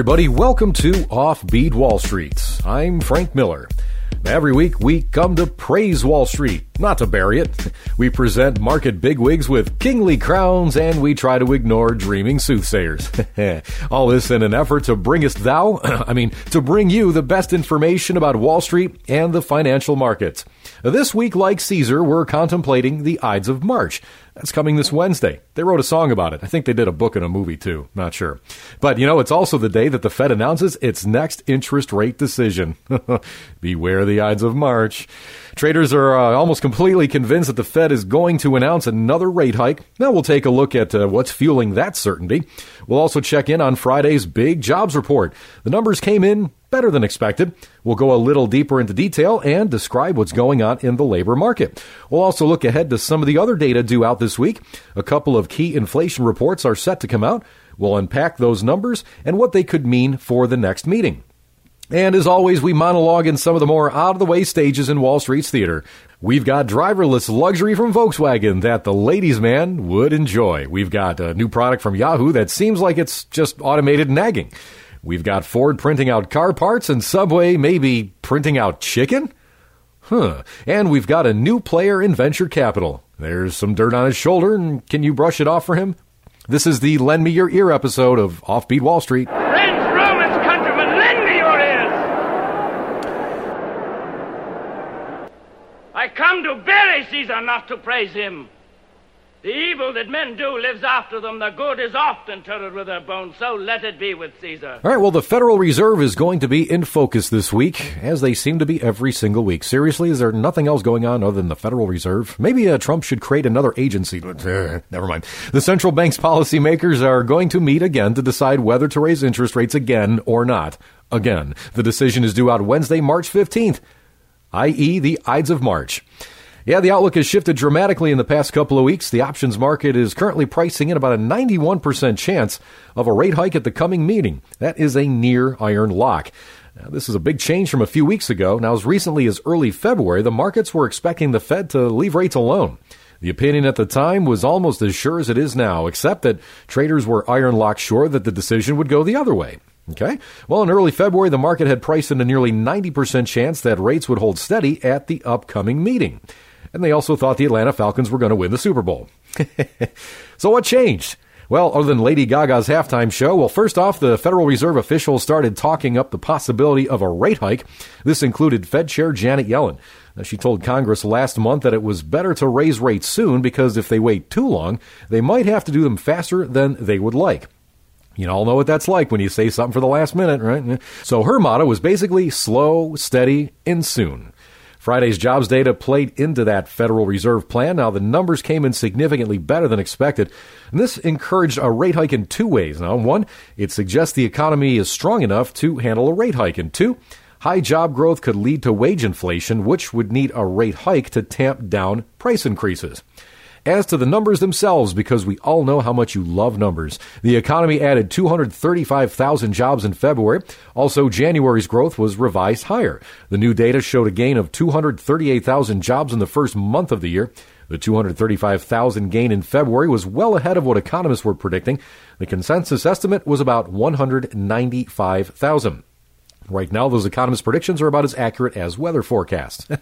Everybody, welcome to Offbeat Wall Street. I'm Frank Miller. Every week, we come to praise Wall Street, not to bury it. We present market bigwigs with kingly crowns, and we try to ignore dreaming soothsayers. All this in an effort to bring us thou, I mean, to bring you the best information about Wall Street and the financial markets. This week, like Caesar, we're contemplating the Ides of March. That's coming this Wednesday. They wrote a song about it. I think they did a book and a movie too. Not sure. But you know, it's also the day that the Fed announces its next interest rate decision. Beware the Ides of March. Traders are uh, almost completely convinced that the Fed is going to announce another rate hike. Now we'll take a look at uh, what's fueling that certainty. We'll also check in on Friday's big jobs report. The numbers came in better than expected. We'll go a little deeper into detail and describe what's going on in the labor market. We'll also look ahead to some of the other data due out this week. A couple of key inflation reports are set to come out. We'll unpack those numbers and what they could mean for the next meeting. And as always, we monologue in some of the more out of the way stages in Wall Street's theater. We've got driverless luxury from Volkswagen that the ladies' man would enjoy. We've got a new product from Yahoo that seems like it's just automated nagging. We've got Ford printing out car parts and Subway maybe printing out chicken? Huh. And we've got a new player in venture capital. There's some dirt on his shoulder, and can you brush it off for him? This is the Lend Me Your Ear episode of Offbeat Wall Street. Friends, Romans, countrymen, lend me your ears! I come Caesar, not to praise him. The evil that men do lives after them. The good is often interred with their bones. So let it be with Caesar. All right, well, the Federal Reserve is going to be in focus this week, as they seem to be every single week. Seriously, is there nothing else going on other than the Federal Reserve? Maybe uh, Trump should create another agency. But, uh, never mind. The central bank's policymakers are going to meet again to decide whether to raise interest rates again or not. Again. The decision is due out Wednesday, March 15th, i.e., the Ides of March. Yeah, the outlook has shifted dramatically in the past couple of weeks. The options market is currently pricing in about a 91% chance of a rate hike at the coming meeting. That is a near iron lock. Now, this is a big change from a few weeks ago. Now, as recently as early February, the markets were expecting the Fed to leave rates alone. The opinion at the time was almost as sure as it is now, except that traders were iron lock sure that the decision would go the other way. Okay. Well, in early February, the market had priced in a nearly 90% chance that rates would hold steady at the upcoming meeting and they also thought the Atlanta Falcons were going to win the Super Bowl. so what changed? Well, other than Lady Gaga's halftime show, well, first off, the Federal Reserve officials started talking up the possibility of a rate hike. This included Fed Chair Janet Yellen. Now, she told Congress last month that it was better to raise rates soon because if they wait too long, they might have to do them faster than they would like. You all know what that's like when you say something for the last minute, right? So her motto was basically slow, steady, and soon. Friday's jobs data played into that Federal Reserve plan. Now, the numbers came in significantly better than expected. And this encouraged a rate hike in two ways. Now, one, it suggests the economy is strong enough to handle a rate hike. And two, high job growth could lead to wage inflation, which would need a rate hike to tamp down price increases. As to the numbers themselves, because we all know how much you love numbers, the economy added 235,000 jobs in February. Also, January's growth was revised higher. The new data showed a gain of 238,000 jobs in the first month of the year. The 235,000 gain in February was well ahead of what economists were predicting. The consensus estimate was about 195,000. Right now, those economists' predictions are about as accurate as weather forecasts.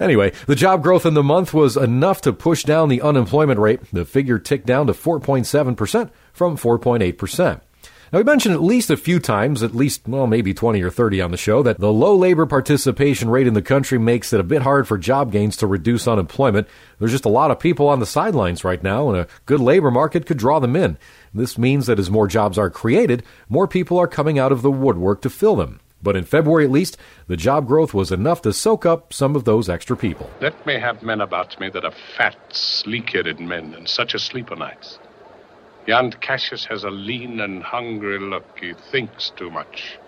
Anyway, the job growth in the month was enough to push down the unemployment rate. The figure ticked down to 4.7% from 4.8%. Now, we mentioned at least a few times, at least, well, maybe 20 or 30 on the show, that the low labor participation rate in the country makes it a bit hard for job gains to reduce unemployment. There's just a lot of people on the sidelines right now, and a good labor market could draw them in. This means that as more jobs are created, more people are coming out of the woodwork to fill them. But in February at least, the job growth was enough to soak up some of those extra people. Let me have men about me that are fat, sleek headed men and such asleep o' nights. Yond Cassius has a lean and hungry look. He thinks too much.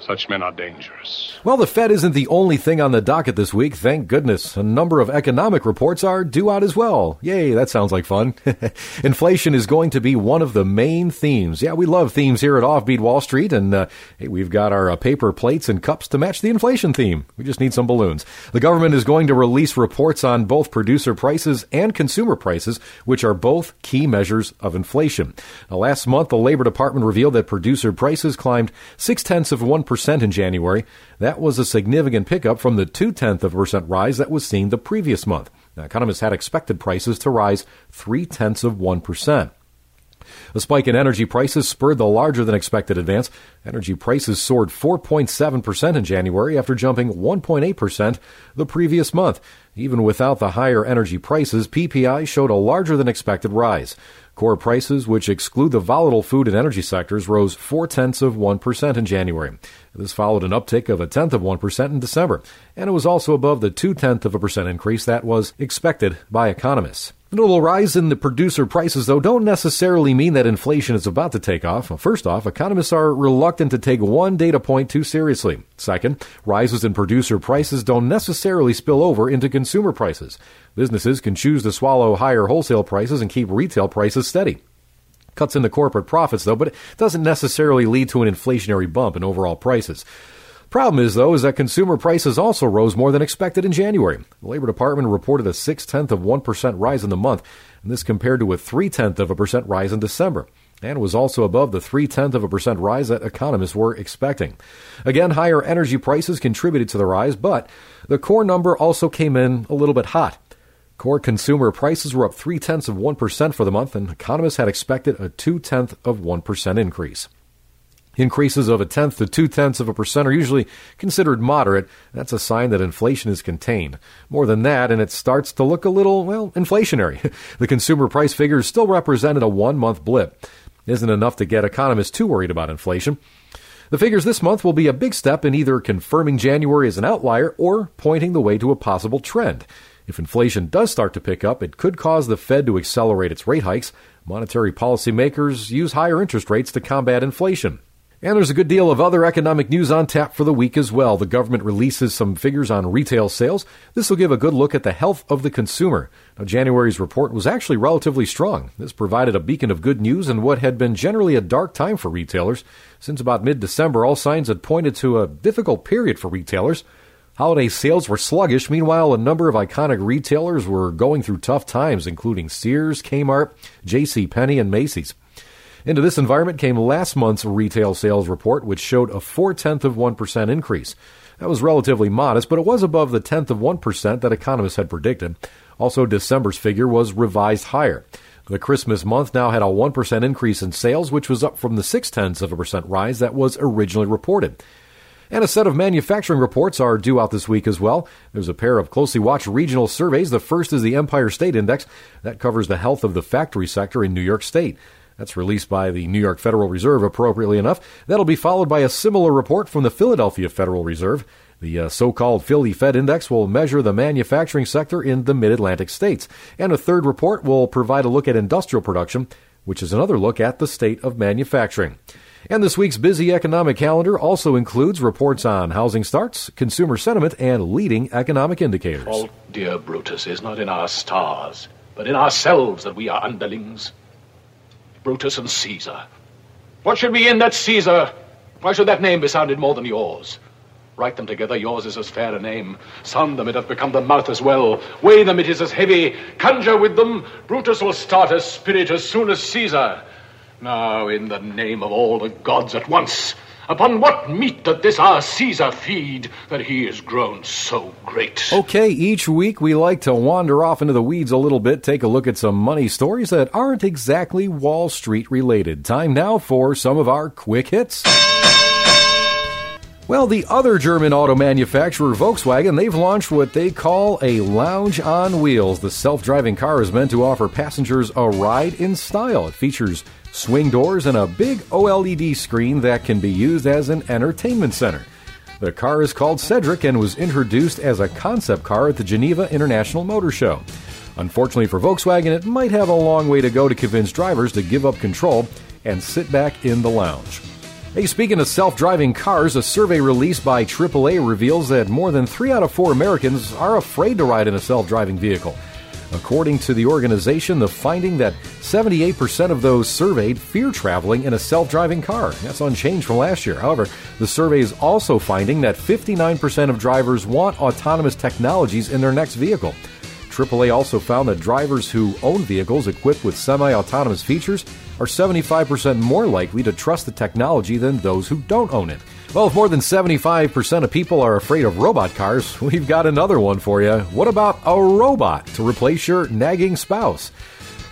Such men are dangerous. Well, the Fed isn't the only thing on the docket this week, thank goodness. A number of economic reports are due out as well. Yay, that sounds like fun. Inflation is going to be one of the main themes. Yeah, we love themes here at Offbeat Wall Street, and uh, hey, we've got our uh, paper plates and cups to match the inflation theme. We just need some balloons. The government is going to release reports on both producer prices and consumer prices, which are both key measures of inflation. Now, last month, the Labor Department revealed that producer prices climbed six tenths of one in January. That was a significant pickup from the two tenth of a percent rise that was seen the previous month. Now, economists had expected prices to rise three tenths of one percent. The spike in energy prices spurred the larger than expected advance. Energy prices soared 4.7% in January after jumping 1.8% the previous month. Even without the higher energy prices, PPI showed a larger than expected rise. Core prices, which exclude the volatile food and energy sectors, rose four tenths of 1% in January. This followed an uptick of a tenth of 1% in December, and it was also above the two tenth of a percent increase that was expected by economists. Notable rise in the producer prices, though, don't necessarily mean that inflation is about to take off. First off, economists are reluctant to take one data point too seriously. Second, rises in producer prices don't necessarily spill over into consumer prices. Businesses can choose to swallow higher wholesale prices and keep retail prices steady. Cuts into corporate profits, though, but it doesn't necessarily lead to an inflationary bump in overall prices. Problem is, though, is that consumer prices also rose more than expected in January. The Labor Department reported a six tenth of one percent rise in the month, and this compared to a three tenth of a percent rise in December, and was also above the three tenth of a percent rise that economists were expecting. Again, higher energy prices contributed to the rise, but the core number also came in a little bit hot. Core consumer prices were up three tenths of one percent for the month, and economists had expected a two tenth of one percent increase. Increases of a tenth to two tenths of a percent are usually considered moderate. That's a sign that inflation is contained. More than that, and it starts to look a little, well, inflationary. the consumer price figures still represented a one month blip. Isn't enough to get economists too worried about inflation. The figures this month will be a big step in either confirming January as an outlier or pointing the way to a possible trend. If inflation does start to pick up, it could cause the Fed to accelerate its rate hikes. Monetary policymakers use higher interest rates to combat inflation. And there's a good deal of other economic news on tap for the week as well. The government releases some figures on retail sales. This will give a good look at the health of the consumer. Now, January's report was actually relatively strong. This provided a beacon of good news in what had been generally a dark time for retailers. Since about mid December, all signs had pointed to a difficult period for retailers. Holiday sales were sluggish. Meanwhile, a number of iconic retailers were going through tough times, including Sears, Kmart, J.C. Penney, and Macy's. Into this environment came last month's retail sales report, which showed a four tenth of 1% increase. That was relatively modest, but it was above the tenth of 1% that economists had predicted. Also, December's figure was revised higher. The Christmas month now had a 1% increase in sales, which was up from the six tenths of a percent rise that was originally reported. And a set of manufacturing reports are due out this week as well. There's a pair of closely watched regional surveys. The first is the Empire State Index. That covers the health of the factory sector in New York State. That's released by the New York Federal Reserve, appropriately enough. That'll be followed by a similar report from the Philadelphia Federal Reserve. The uh, so called Philly Fed Index will measure the manufacturing sector in the mid Atlantic states. And a third report will provide a look at industrial production, which is another look at the state of manufacturing. And this week's busy economic calendar also includes reports on housing starts, consumer sentiment, and leading economic indicators. Fault, dear Brutus, is not in our stars, but in ourselves that we are underlings. Brutus and Caesar. What should be in that Caesar? Why should that name be sounded more than yours? Write them together, yours is as fair a name. Sound them, it hath become the mouth as well. Weigh them, it is as heavy. Conjure with them, Brutus will start as spirit as soon as Caesar. Now, in the name of all the gods at once, Upon what meat doth this our Caesar feed, that he is grown so great? Okay, each week we like to wander off into the weeds a little bit, take a look at some money stories that aren't exactly Wall Street related. Time now for some of our quick hits. Well, the other German auto manufacturer, Volkswagen, they've launched what they call a lounge on wheels. The self driving car is meant to offer passengers a ride in style. It features swing doors, and a big OLED screen that can be used as an entertainment center. The car is called Sedric and was introduced as a concept car at the Geneva International Motor Show. Unfortunately for Volkswagen, it might have a long way to go to convince drivers to give up control and sit back in the lounge. Hey, speaking of self driving cars, a survey released by AAA reveals that more than three out of four Americans are afraid to ride in a self driving vehicle. According to the organization, the finding that 78% of those surveyed fear traveling in a self driving car. That's unchanged from last year. However, the survey is also finding that 59% of drivers want autonomous technologies in their next vehicle. AAA also found that drivers who own vehicles equipped with semi autonomous features are 75% more likely to trust the technology than those who don't own it. Well, if more than 75% of people are afraid of robot cars, we've got another one for you. What about a robot to replace your nagging spouse?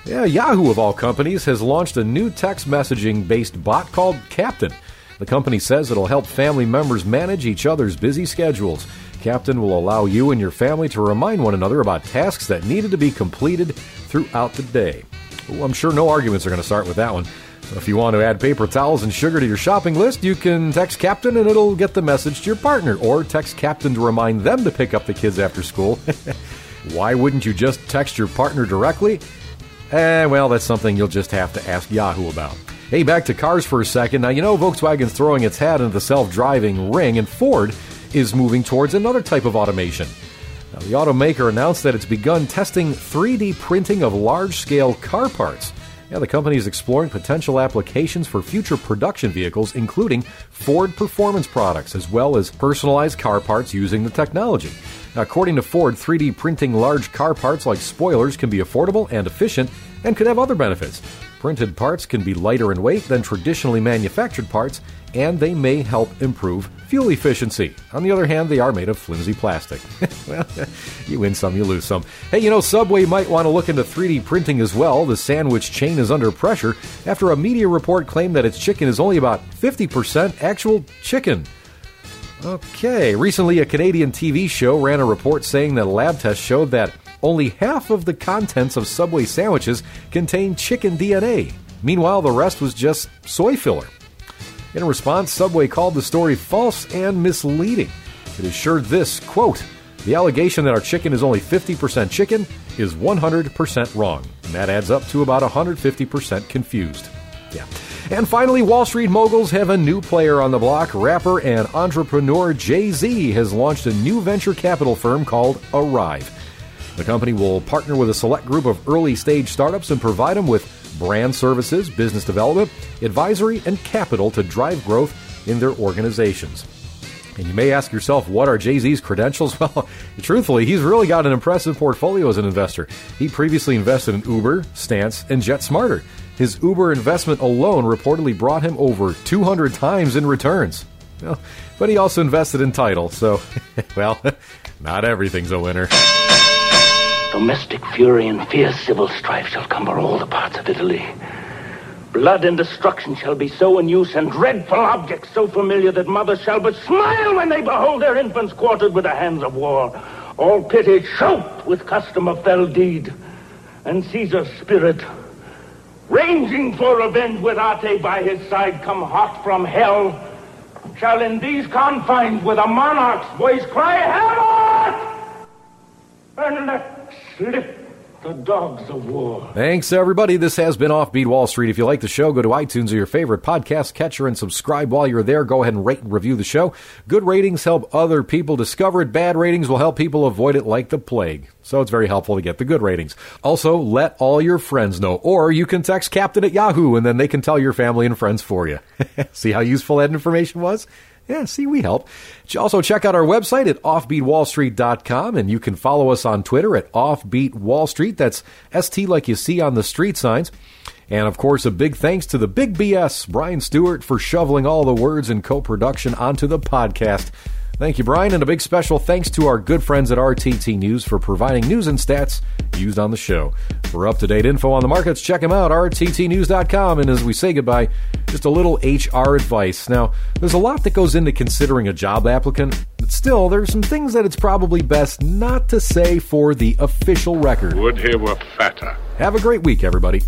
Yeah, Yahoo, of all companies, has launched a new text messaging based bot called Captain. The company says it'll help family members manage each other's busy schedules. Captain will allow you and your family to remind one another about tasks that needed to be completed throughout the day. Ooh, I'm sure no arguments are going to start with that one. If you want to add paper towels and sugar to your shopping list, you can text Captain and it'll get the message to your partner, or text Captain to remind them to pick up the kids after school. Why wouldn't you just text your partner directly? Eh, well, that's something you'll just have to ask Yahoo about. Hey, back to cars for a second. Now, you know Volkswagen's throwing its hat into the self driving ring, and Ford is moving towards another type of automation. Now, the automaker announced that it's begun testing 3D printing of large scale car parts. Yeah, the company is exploring potential applications for future production vehicles, including Ford performance products, as well as personalized car parts using the technology. Now, according to Ford, 3D printing large car parts like spoilers can be affordable and efficient and could have other benefits. Printed parts can be lighter in weight than traditionally manufactured parts, and they may help improve fuel efficiency. On the other hand, they are made of flimsy plastic. well, you win some, you lose some. Hey, you know, Subway might want to look into 3D printing as well. The sandwich chain is under pressure after a media report claimed that its chicken is only about 50% actual chicken. Okay, recently a Canadian TV show ran a report saying that a lab test showed that only half of the contents of Subway sandwiches contain chicken DNA. Meanwhile, the rest was just soy filler. In response, Subway called the story false and misleading. It assured this, quote, the allegation that our chicken is only 50% chicken is 100% wrong. And that adds up to about 150% confused. Yeah. And finally, Wall Street moguls have a new player on the block. Rapper and entrepreneur Jay Z has launched a new venture capital firm called Arrive. The company will partner with a select group of early stage startups and provide them with brand services, business development, advisory, and capital to drive growth in their organizations. And you may ask yourself, what are Jay Z's credentials? Well, truthfully, he's really got an impressive portfolio as an investor. He previously invested in Uber, Stance, and JetSmarter. His Uber investment alone reportedly brought him over 200 times in returns. Well, but he also invested in Tidal, so, well, not everything's a winner. Domestic fury and fierce civil strife shall cumber all the parts of Italy. Blood and destruction shall be so in use, and dreadful objects so familiar that mothers shall but smile when they behold their infants quartered with the hands of war. All pity choked with custom of fell deed, and Caesar's spirit, ranging for revenge with Ate by his side, come hot from hell, shall in these confines with a monarch's voice cry, Heaven! And let slip the dogs of war. Thanks, everybody. This has been Offbeat Wall Street. If you like the show, go to iTunes or your favorite podcast catcher and subscribe while you're there. Go ahead and rate and review the show. Good ratings help other people discover it. Bad ratings will help people avoid it like the plague. So it's very helpful to get the good ratings. Also, let all your friends know, or you can text Captain at Yahoo and then they can tell your family and friends for you. See how useful that information was? Yeah, see, we help. Also, check out our website at offbeatwallstreet.com, and you can follow us on Twitter at offbeatwallstreet. That's ST like you see on the street signs. And of course, a big thanks to the big BS, Brian Stewart, for shoveling all the words and co production onto the podcast. Thank you, Brian, and a big special thanks to our good friends at RTT News for providing news and stats used on the show. For up to date info on the markets, check them out, rttnews.com. And as we say goodbye, just a little HR advice. Now, there's a lot that goes into considering a job applicant, but still, there's some things that it's probably best not to say for the official record. Would he were fatter. Have a great week, everybody.